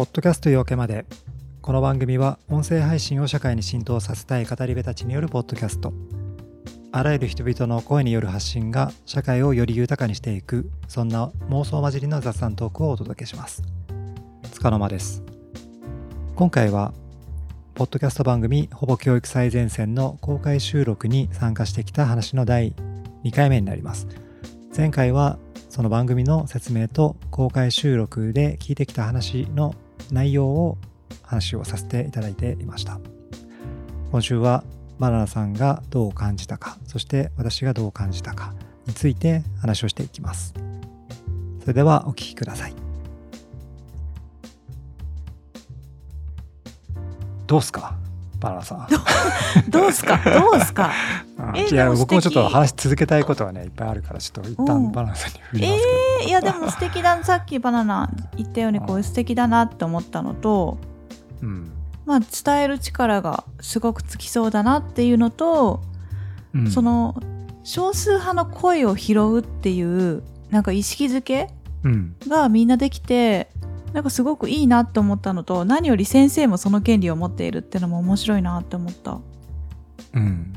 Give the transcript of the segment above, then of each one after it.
ポッドキャスト夜明けまで。この番組は音声配信を社会に浸透させたい語り部たちによるポッドキャスト。あらゆる人々の声による発信が社会をより豊かにしていくそんな妄想混じりの雑談トークをお届けします。塚の間です。今回はポッドキャスト番組ほぼ教育最前線の公開収録に参加してきた話の第2回目になります。前回はその番組の説明と公開収録で聞いてきた話の内容を話をさせていただいていました。今週はマナナさんがどう感じたかそして私がどう感じたかについて話をしていきます。それではお聞きください。どうすか？バナナさん。どうすか？どうすか？いや僕もちょっと話し続けたいことはねいっぱいあるからちょっと一旦バナナさんに振りますけど、えー、いやでも素敵ださっきバナナ言ったようにこう素敵だなって思ったのと、うん、まあ伝える力がすごくつきそうだなっていうのと、うん、その少数派の声を拾うっていうなんか意識づけがみんなできて、なんかすごくいいなって思ったのと何より先生もその権利を持っているっていうのも面白いなって思った。うん。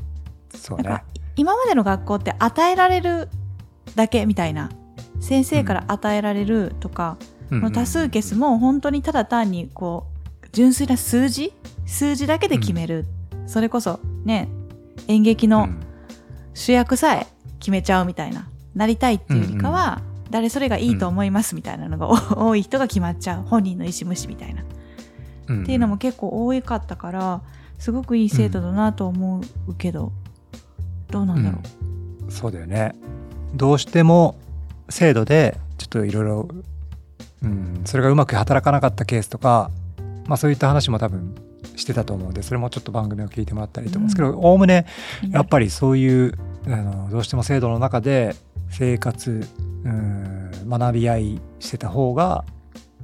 そうね、今までの学校って与えられるだけみたいな。先生から与えられるとか、うん、の多数決も本当にただ単にこう純粋な数字？数字だけで決める、うん、それこそね演劇の主役さえ決めちゃうみたいな。なりたいっていうよりかは、うんうん誰それがいいと思いますみたいなのが、多い人が決まっちゃう。本人の意思無視みたいな、っていうのも結構多かったからすごくいい制度だなと思うけど、どうなんだろう、そうだよね。どうしても制度でちょっといろいろそれがうまく働かなかったケースとか、まあ、そういった話も多分してたと思う。んでそれもちょっと番組を聞いてもらったりと思うんですけどおおむねやっぱりそういうあのどうしても制度の中で生活うん学び合いしてた方が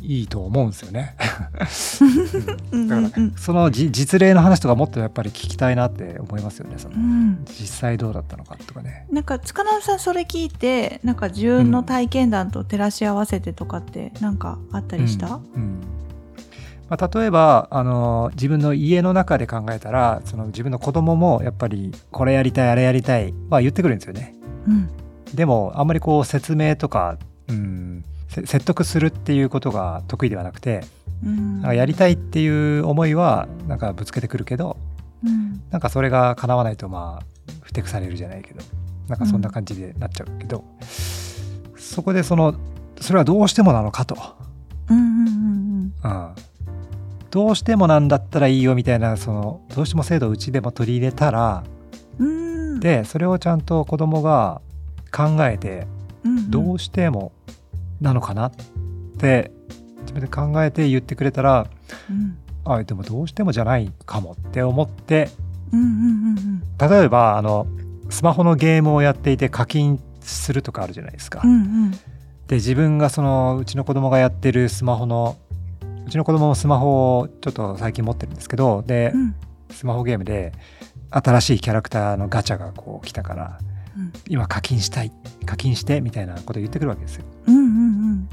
いいと思うんですよね。だから、その実例の話とかもっとやっぱり聞きたいなって思いますよね。その、うん、実際どうだったのかとかね。なんか塚田さんそれ聞いてなんか自分の体験談と照らし合わせてとかってなんかあったりした？うん、うんまあ、例えばあの自分の家の中で考えたらその自分の子供もやっぱりこれやりたいあれやりたいは、まあ、言ってくるんですよね。うん、でもあんまりこう説明とか、うん、説得するっていうことが得意ではなくて、うん、やりたいっていう思いはなんかぶつけてくるけど、うん、なんかそれが叶わないとまあふてくされるじゃないけどなんかそんな感じでなっちゃうけど、うん、そこでそのそれはどうしてもなのかと。どうしてもなんだったらいいよみたいなそのどうしても制度をうちでも取り入れたら、うん、でそれをちゃんと子供が考えて、どうしてもなのかなって自分で考えて言ってくれたら、うん、あでもどうしてもじゃないかもって思って、例えばあのスマホのゲームをやっていて課金するとかあるじゃないですか。うんうん、で自分がそのうちの子供がやってるスマホのうちの子供もスマホをちょっと最近持ってるんですけどで、うん、スマホゲームで新しいキャラクターのガチャがこう来たから今課金したい課金してみたいなこと言ってくるわけですよ。うんうんうん、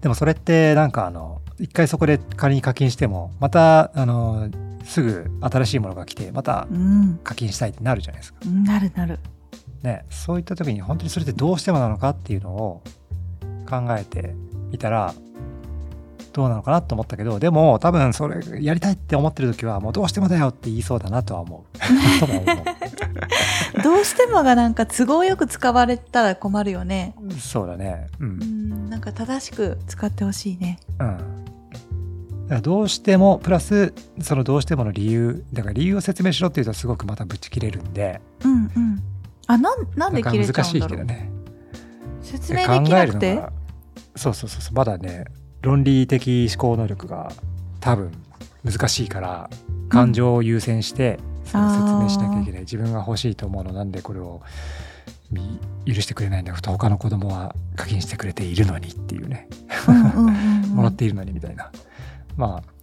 でもそれってなんかあの一回そこで仮に課金してもまたあのすぐ新しいものが来てまた課金したいってなるじゃないですか。うん、なるなる。ねそういった時に本当にそれってどうしてもなのかっていうのを考えてみたらどうなのかなと思ったけどでも多分それやりたいって思ってる時はもうどうしてもだよって言いそうだなとは思う。どうしてもがなんか都合よく使われたら困るよね。そうだね。うん。うんなんか正しく使ってほしいね。うん。だからどうしてもプラスそのどうしてもの理由だから理由を説明しろっていうとすごくまたぶち切れるんで。うんうん。あなんなんで切れちゃうんだろう。難しいけどね。説明できなくて？そうそうそうまだね論理的思考能力が多分難しいから感情を優先してその説明しなきゃいけない、自分が欲しいと思うのなんでこれを許してくれないんだと他の子供は課金してくれているのにっていうね。もらっているのにみたいな。まあ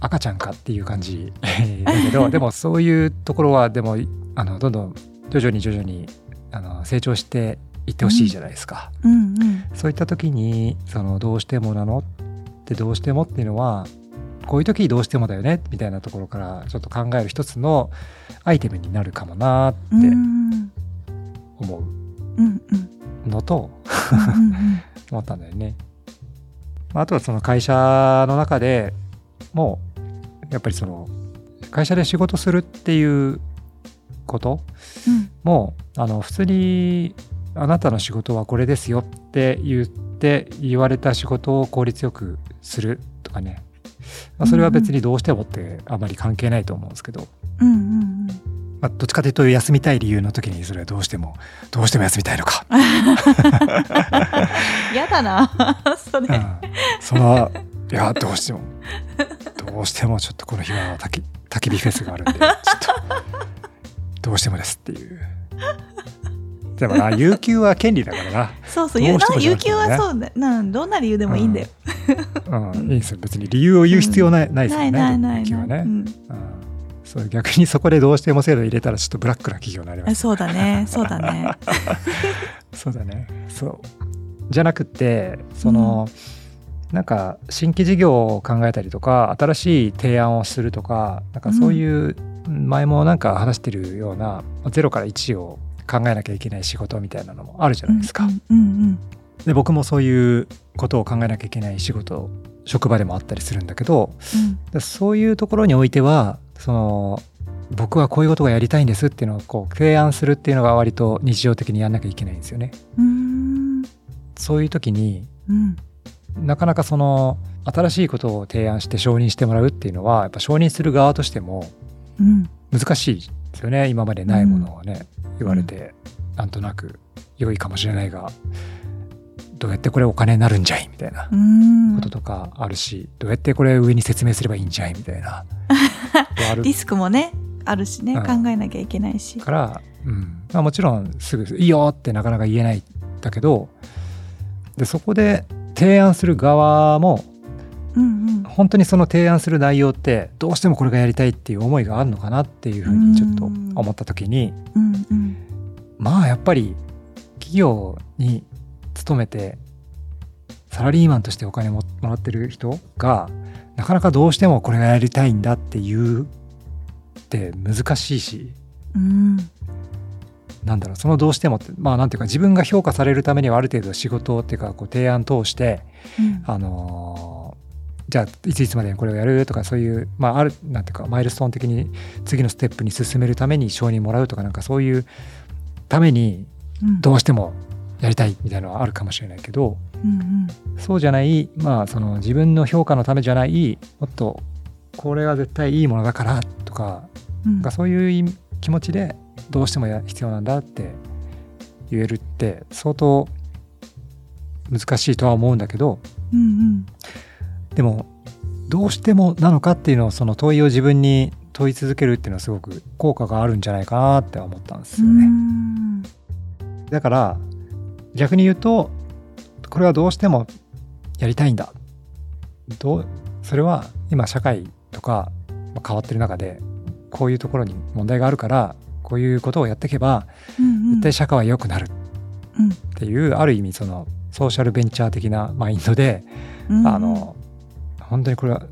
赤ちゃんかっていう感じだけどでもそういうところはでもあのどんどん徐々に徐々にあの成長していってほしいじゃないですか、うんうん。うん、そういった時にそのどうしてもなの？っってどうしてもっていうのはこういう時どうしてもだよね？みたいなところからちょっと考える一つのアイテムになるかもなって思う。のと 思ったんだよね。あとはその会社の中でもやっぱりその会社で仕事するっていうこと？も、うん、あの普通にあなたの仕事はこれですよって言って言われた仕事を効率よくするとかね、まあ、それは別にどうしてもってあまり関係ないと思うんですけど、うんうんうん。まあ、どっちかというと休みたい理由の時にそれはどうしてもどうしても休みたいのか。嫌だな。それ、うん、そのいやどうしても。どうしてもちょっとこの日は焚き焚き火フェスがあるんでちょっとどうしてもですっていうでもな有給は権利だからな。そうそう。有給はそうだなどんな理由でもいいんだよ、うん、うん、いいですよ。別に理由を言う必要ない,、ないですよね。ないないないない、うん。そう逆にそこでどうしても制度入れたらちょっとブラックな企業になります。そうだね。そうだね。そうだね。そう。じゃなくてその、うん、なんか新規事業を考えたりとか新しい提案をするとかなんかそういう前もなんか話してるような0から1を考えなきゃいけない仕事みたいなのもあるじゃないですか。で僕もそういうことを考えなきゃいけない仕事職場でもあったりするんだけど、うん、そういうところにおいてはその僕はこういうことがやりたいんですっていうのをこう提案するっていうのが割と日常的にやんなきゃいけないんですよね。そういう時に、うん、なかなかその新しいことを提案して承認してもらうっていうのはやっぱ承認する側としても難しいですよね、今までないものをね、言われて、うん、なんとなく良いかもしれないがどうやってこれお金になるんじゃいみたいなこととかあるしどうやってこれ上に説明すればいいんじゃいみたいな リスクもねあるしね、うん、考えなきゃいけないし。から、うん。まあ、もちろんすぐ「いいよ」ってなかなか言えないんだけどでそこで提案する側も、本当にその提案する内容ってどうしてもこれがやりたいっていう思いがあるのかなっていうふうにちょっと思った時に、うんうん、まあやっぱり企業に勤めてサラリーマンとしてお金もらってる人がなかなかどうしてもこれがやりたいんだっていうって難しいし、うん、なんだろうそのどうしてもってまあなんていうか自分が評価されるためにはある程度仕事っていうかこう提案通して、うん、あのじゃあいついつまでにこれをやるとかそういうまああるなんていうかマイルストーン的に次のステップに進めるために承認もらうとかなんかそういうためにどうしてもやりたいみたいなのはあるかもしれないけど、うんうん、そうじゃないまあその自分の評価のためじゃないもっとこれが絶対いいものだからとか,、うん、そういう気持ちでどうしても必要なんだって言えるって相当難しいとは思うんだけど、うんうん、でもどうしてもなのかっていうのをその問いを自分に問い続けるっていうのはすごく効果があるんじゃないかなって思ったんですよね。だから逆に言うとこれはどうしてもやりたいんだ。どうそれは今社会とか変わってる中でこういうところに問題があるからこういうことをやっていけば、絶対社会は良くなる。っていう、うん、ある意味そのソーシャルベンチャー的なマインドで、あの本当にこれは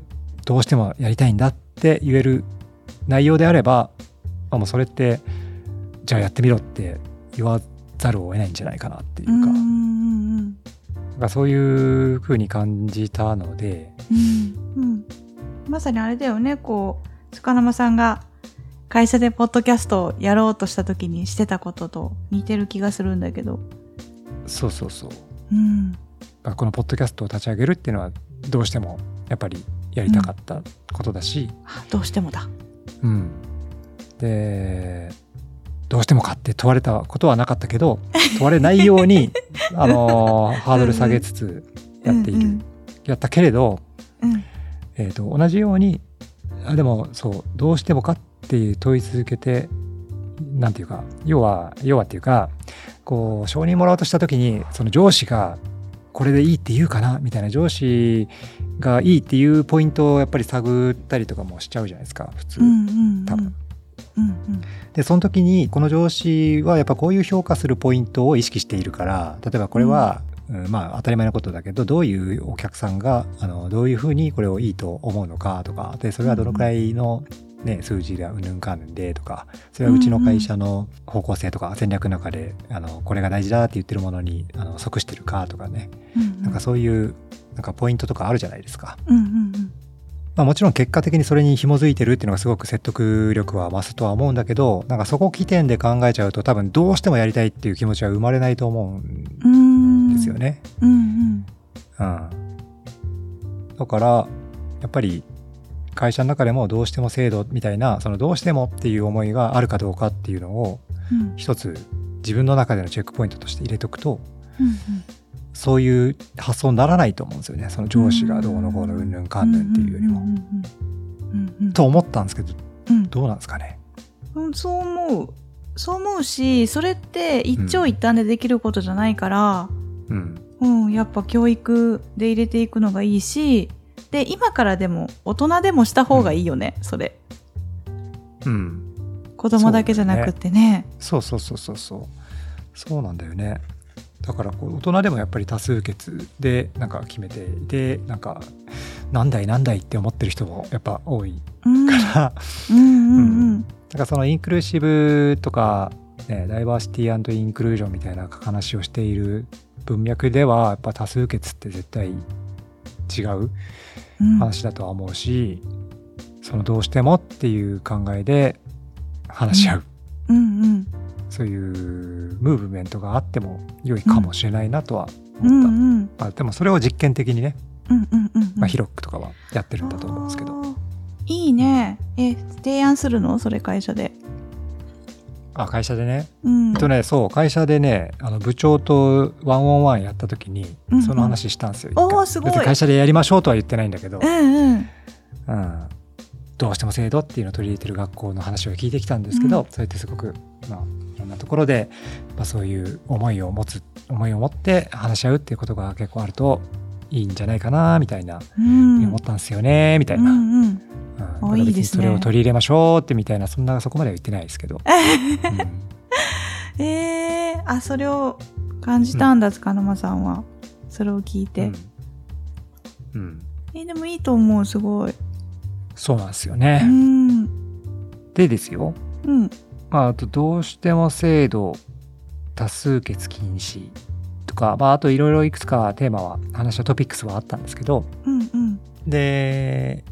どうしてもやりたいんだって言える内容であれば、まあ、もうそれってじゃあやってみろって言わざるを得ないんじゃないかなっていうか。うんかそういうふうに感じたので、うんうん、まさにあれだよね。こう塚沼さんが会社でポッドキャストをやろうとした時にしてたことと似てる気がするんだけど。そうそうそう、うん、このポッドキャストを立ち上げるっていうのはどうしてもやっぱりやりたかったことだし、うん、どうしてもだ。うん。でどうしてもかって問われたことはなかったけど 問われないようにあのハードル下げつつやっている、うんうん、やったけれど、うん、えーと、同じようにあでもそうどうしてもかって問い続けてなんていうか要は要はっていうかこう承認もらおうとした時にその上司がこれでいいって言うかなみたいな上司がいいっていうポイントをやっぱり探ったりとかもしちゃうじゃないですか普通、うんうんうん、多分。うんうん、でその時にこの上司はやっぱこういう評価するポイントを意識しているから例えばこれはうん、まあ当たり前のことだけどどういうお客さんがあのどういうふうにこれをいいと思うのかとかでそれはどのくらいの、ね、数字がうんぬんかんでとかそれはうちの会社の方向性とか戦略の中であのこれが大事だって言ってるものにあの即してるかとかね、うんうん、なんかそういうなんかポイントとかあるじゃないですか。うんうんうん。まあ、もちろん結果的にそれに紐づいてるっていうのがすごく説得力は増すとは思うんだけどなんかそこ起点で考えちゃうと多分どうしてもやりたいっていう気持ちは生まれないと思うんですよね。うん、うん。うん、だからやっぱり会社の中でもどうしても制度みたいなそのどうしてもっていう思いがあるかどうかっていうのを一つ自分の中でのチェックポイントとして入れとくと、うんうん、そういう発想にならないと思うんですよね。その上司がどうのこうのうんぬんかんぬんっていうよりも。と思ったんですけど、うん、どうなんですかね、うん、そう思う。そう思うしそれって一長一短でできることじゃないから、うん、うん、やっぱ教育で入れていくのがいいしで今からでも大人でもした方がいいよね、うん、それ。うん。子供だけじゃなくてね。そうそうそうそうそう。そうなんだよね。だからこう大人でもやっぱり多数決でなんか決めていてなんか何代何代って思ってる人もやっぱ多いから、うん、だからそのインクルーシブとか、ね、ダイバーシティインクルージョンみたいな話をしている文脈ではやっぱ多数決って絶対違う話だとは思うし、うん、そのどうしてもっていう考えで話し合う、うん。うん。うん、そういうムーブメントがあっても良いかもしれないなとは思った、うんうん。まあ、でもそれを実験的にね、うんうんうんまあ、ヒロックとかはやってるんだと思うんですけど。いいね。え提案するの？それ会社で。あ会社でね、うん、えっとねそう会社でねあの部長とワンオンワンやった時にその話したんですよ、うんうん、おすごい。会社でやりましょうとは言ってないんだけど、うんうん。うん、どうしても制度っていうのを取り入れてる学校の話を聞いてきたんですけど、うん、それってすごくまあんなところで、まあ、そういう思いを持つ思いを持って話し合うっていうことが結構あるといいんじゃないかなみたいな、うん、思ったんですよねみたいな。うんうんうん、いいですね。それを取り入れましょうってみたいなそんなそこまでは言ってないですけど。うん、えー、あそれを感じたんだ塚沼さんはそれを聞いて。うん、うん、えー、でもいいと思うすごい。そうなんですよね。うん、でですよ。うん。まあ、あとどうしても制度多数決禁止とか、まあ、あといろいろいくつかテーマは話したトピックスはあったんですけど、うんうん、で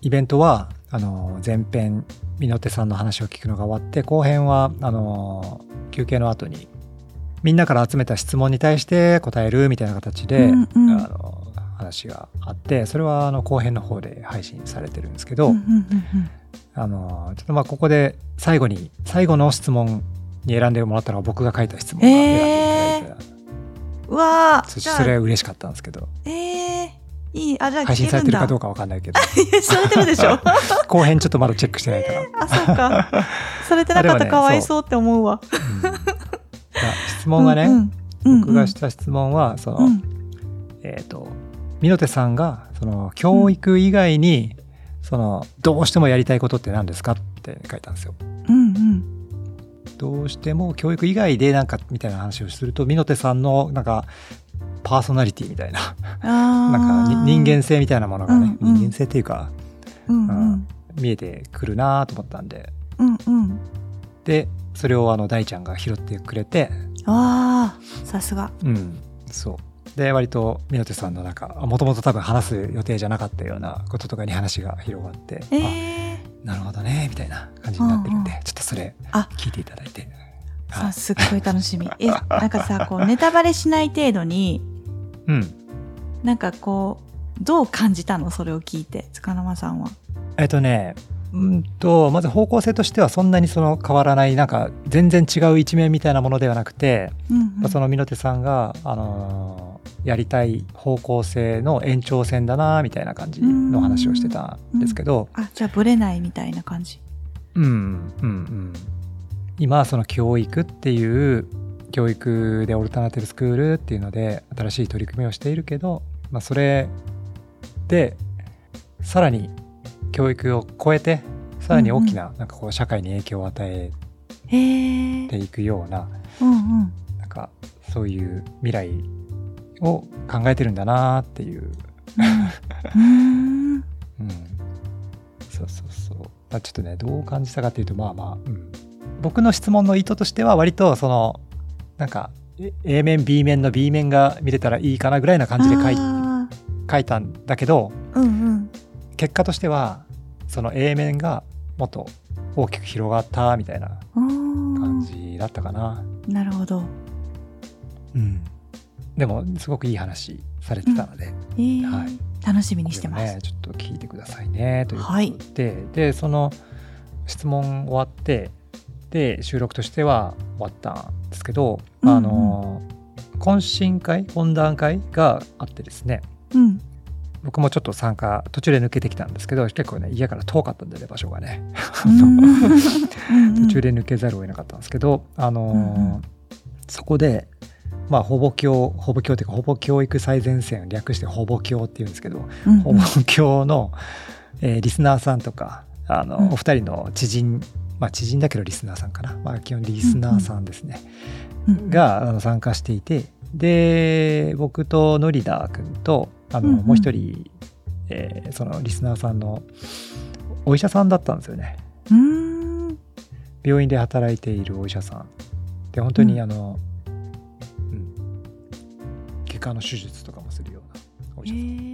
イベントはあの前編美濃手さんの話を聞くのが終わって後編はあの休憩の後にみんなから集めた質問に対して答えるみたいな形で、うんうん、あの話があってそれはあの後編の方で配信されてるんですけど、うんうんうんうん、あのちょっとまあここで最後に最後の質問に選んでもらったのは僕が書いた質問が選んでいただいた、えー、うわそれは嬉しかったんですけど。えー、いいあじゃあ配信されてるかどうかわかんないけど。されてるでしょ？後編ちょっとまだチェックしてないから、えー、あそうか。されてなかったかわいそうって思うわ、う。ん、質問がね、うんうん、僕がした質問はその、うん、えっ、ー、と美濃手さんがその教育以外に、そのどうしてもやりたいことって何ですかって書いたんですよ。うんうん、どうしても教育以外でなんかみたいな話をすると美濃手さんのなんかパーソナリティみたいな。なんか人間性みたいなものがね、うんうん、人間性っていうか、うんうん、見えてくるなと思ったんで、うんうん、でそれをあの大ちゃんが拾ってくれて。あさすが。うんそうで割と湊手さんのなんかもともと多分話す予定じゃなかったようなこととかに話が広がって、えー、なるほどねみたいな感じになってるんで、うんうん、ちょっとそれ聞いていただいて。さすっごい楽しみ。えなんかさこうネタバレしない程度にうん。なんかこうどう感じたの？それを聞いて塚沼さんは。えっとねうんとまず方向性としてはそんなにその変わらないなんか全然違う一面みたいなものではなくて、うんうん、その美濃手さんが、あのー、やりたい方向性の延長線だなみたいな感じの話をしてたんですけど、うん、あじゃあぶれないみたいな感じ。うんうんうん。今その教育っていう教育でオルタナティブスクールっていうので新しい取り組みをしているけど、まあ、それでさらに教育を超えてさらに大きななんかこう社会に影響を与えていくような,、なんかそういう未来を考えてるんだなっていう。うん、う ん、そうそうそう。ちょっとねどう感じたかっていうとまあまあ、うん、僕の質問の意図としては割とそのなんか A 面 B 面の B 面が見れたらいいかなぐらいな感じで書い書いたんだけど、うんうん、結果としてはその A 面がもっと大きく広がったみたいな感じだったかな。なるほど。うん、でもすごくいい話されてたので、うん。えー、はい、楽しみにしてます、ね、ちょっと聞いてくださいねということで、はい、でその質問終わってで収録としては終わったんですけど、うんうん、あの懇親会懇談会があってですね、うん、僕もちょっと参加途中で抜けてきたんですけど結構ね家から遠かったんでね場所がね。途中で抜けざるを得なかったんですけどあの、うんうん、そこでまあ、ほぼ教ほぼ教っていうかほぼ教育最前線略してほぼ教っていうんですけど、うん。うん、ほぼ教の、えー、リスナーさんとかあの、うん、お二人の知人まあ、知人だけどリスナーさんかな、まあ、基本リスナーさんですね、うん。うん、があの参加していてで僕とノリダー君とあの、うんうん、もう一人、えー、そのリスナーさんのお医者さんだったんですよね。病院で働いているお医者さん。で本当にあの、うん、外科の手術とかもするようなお医者さん。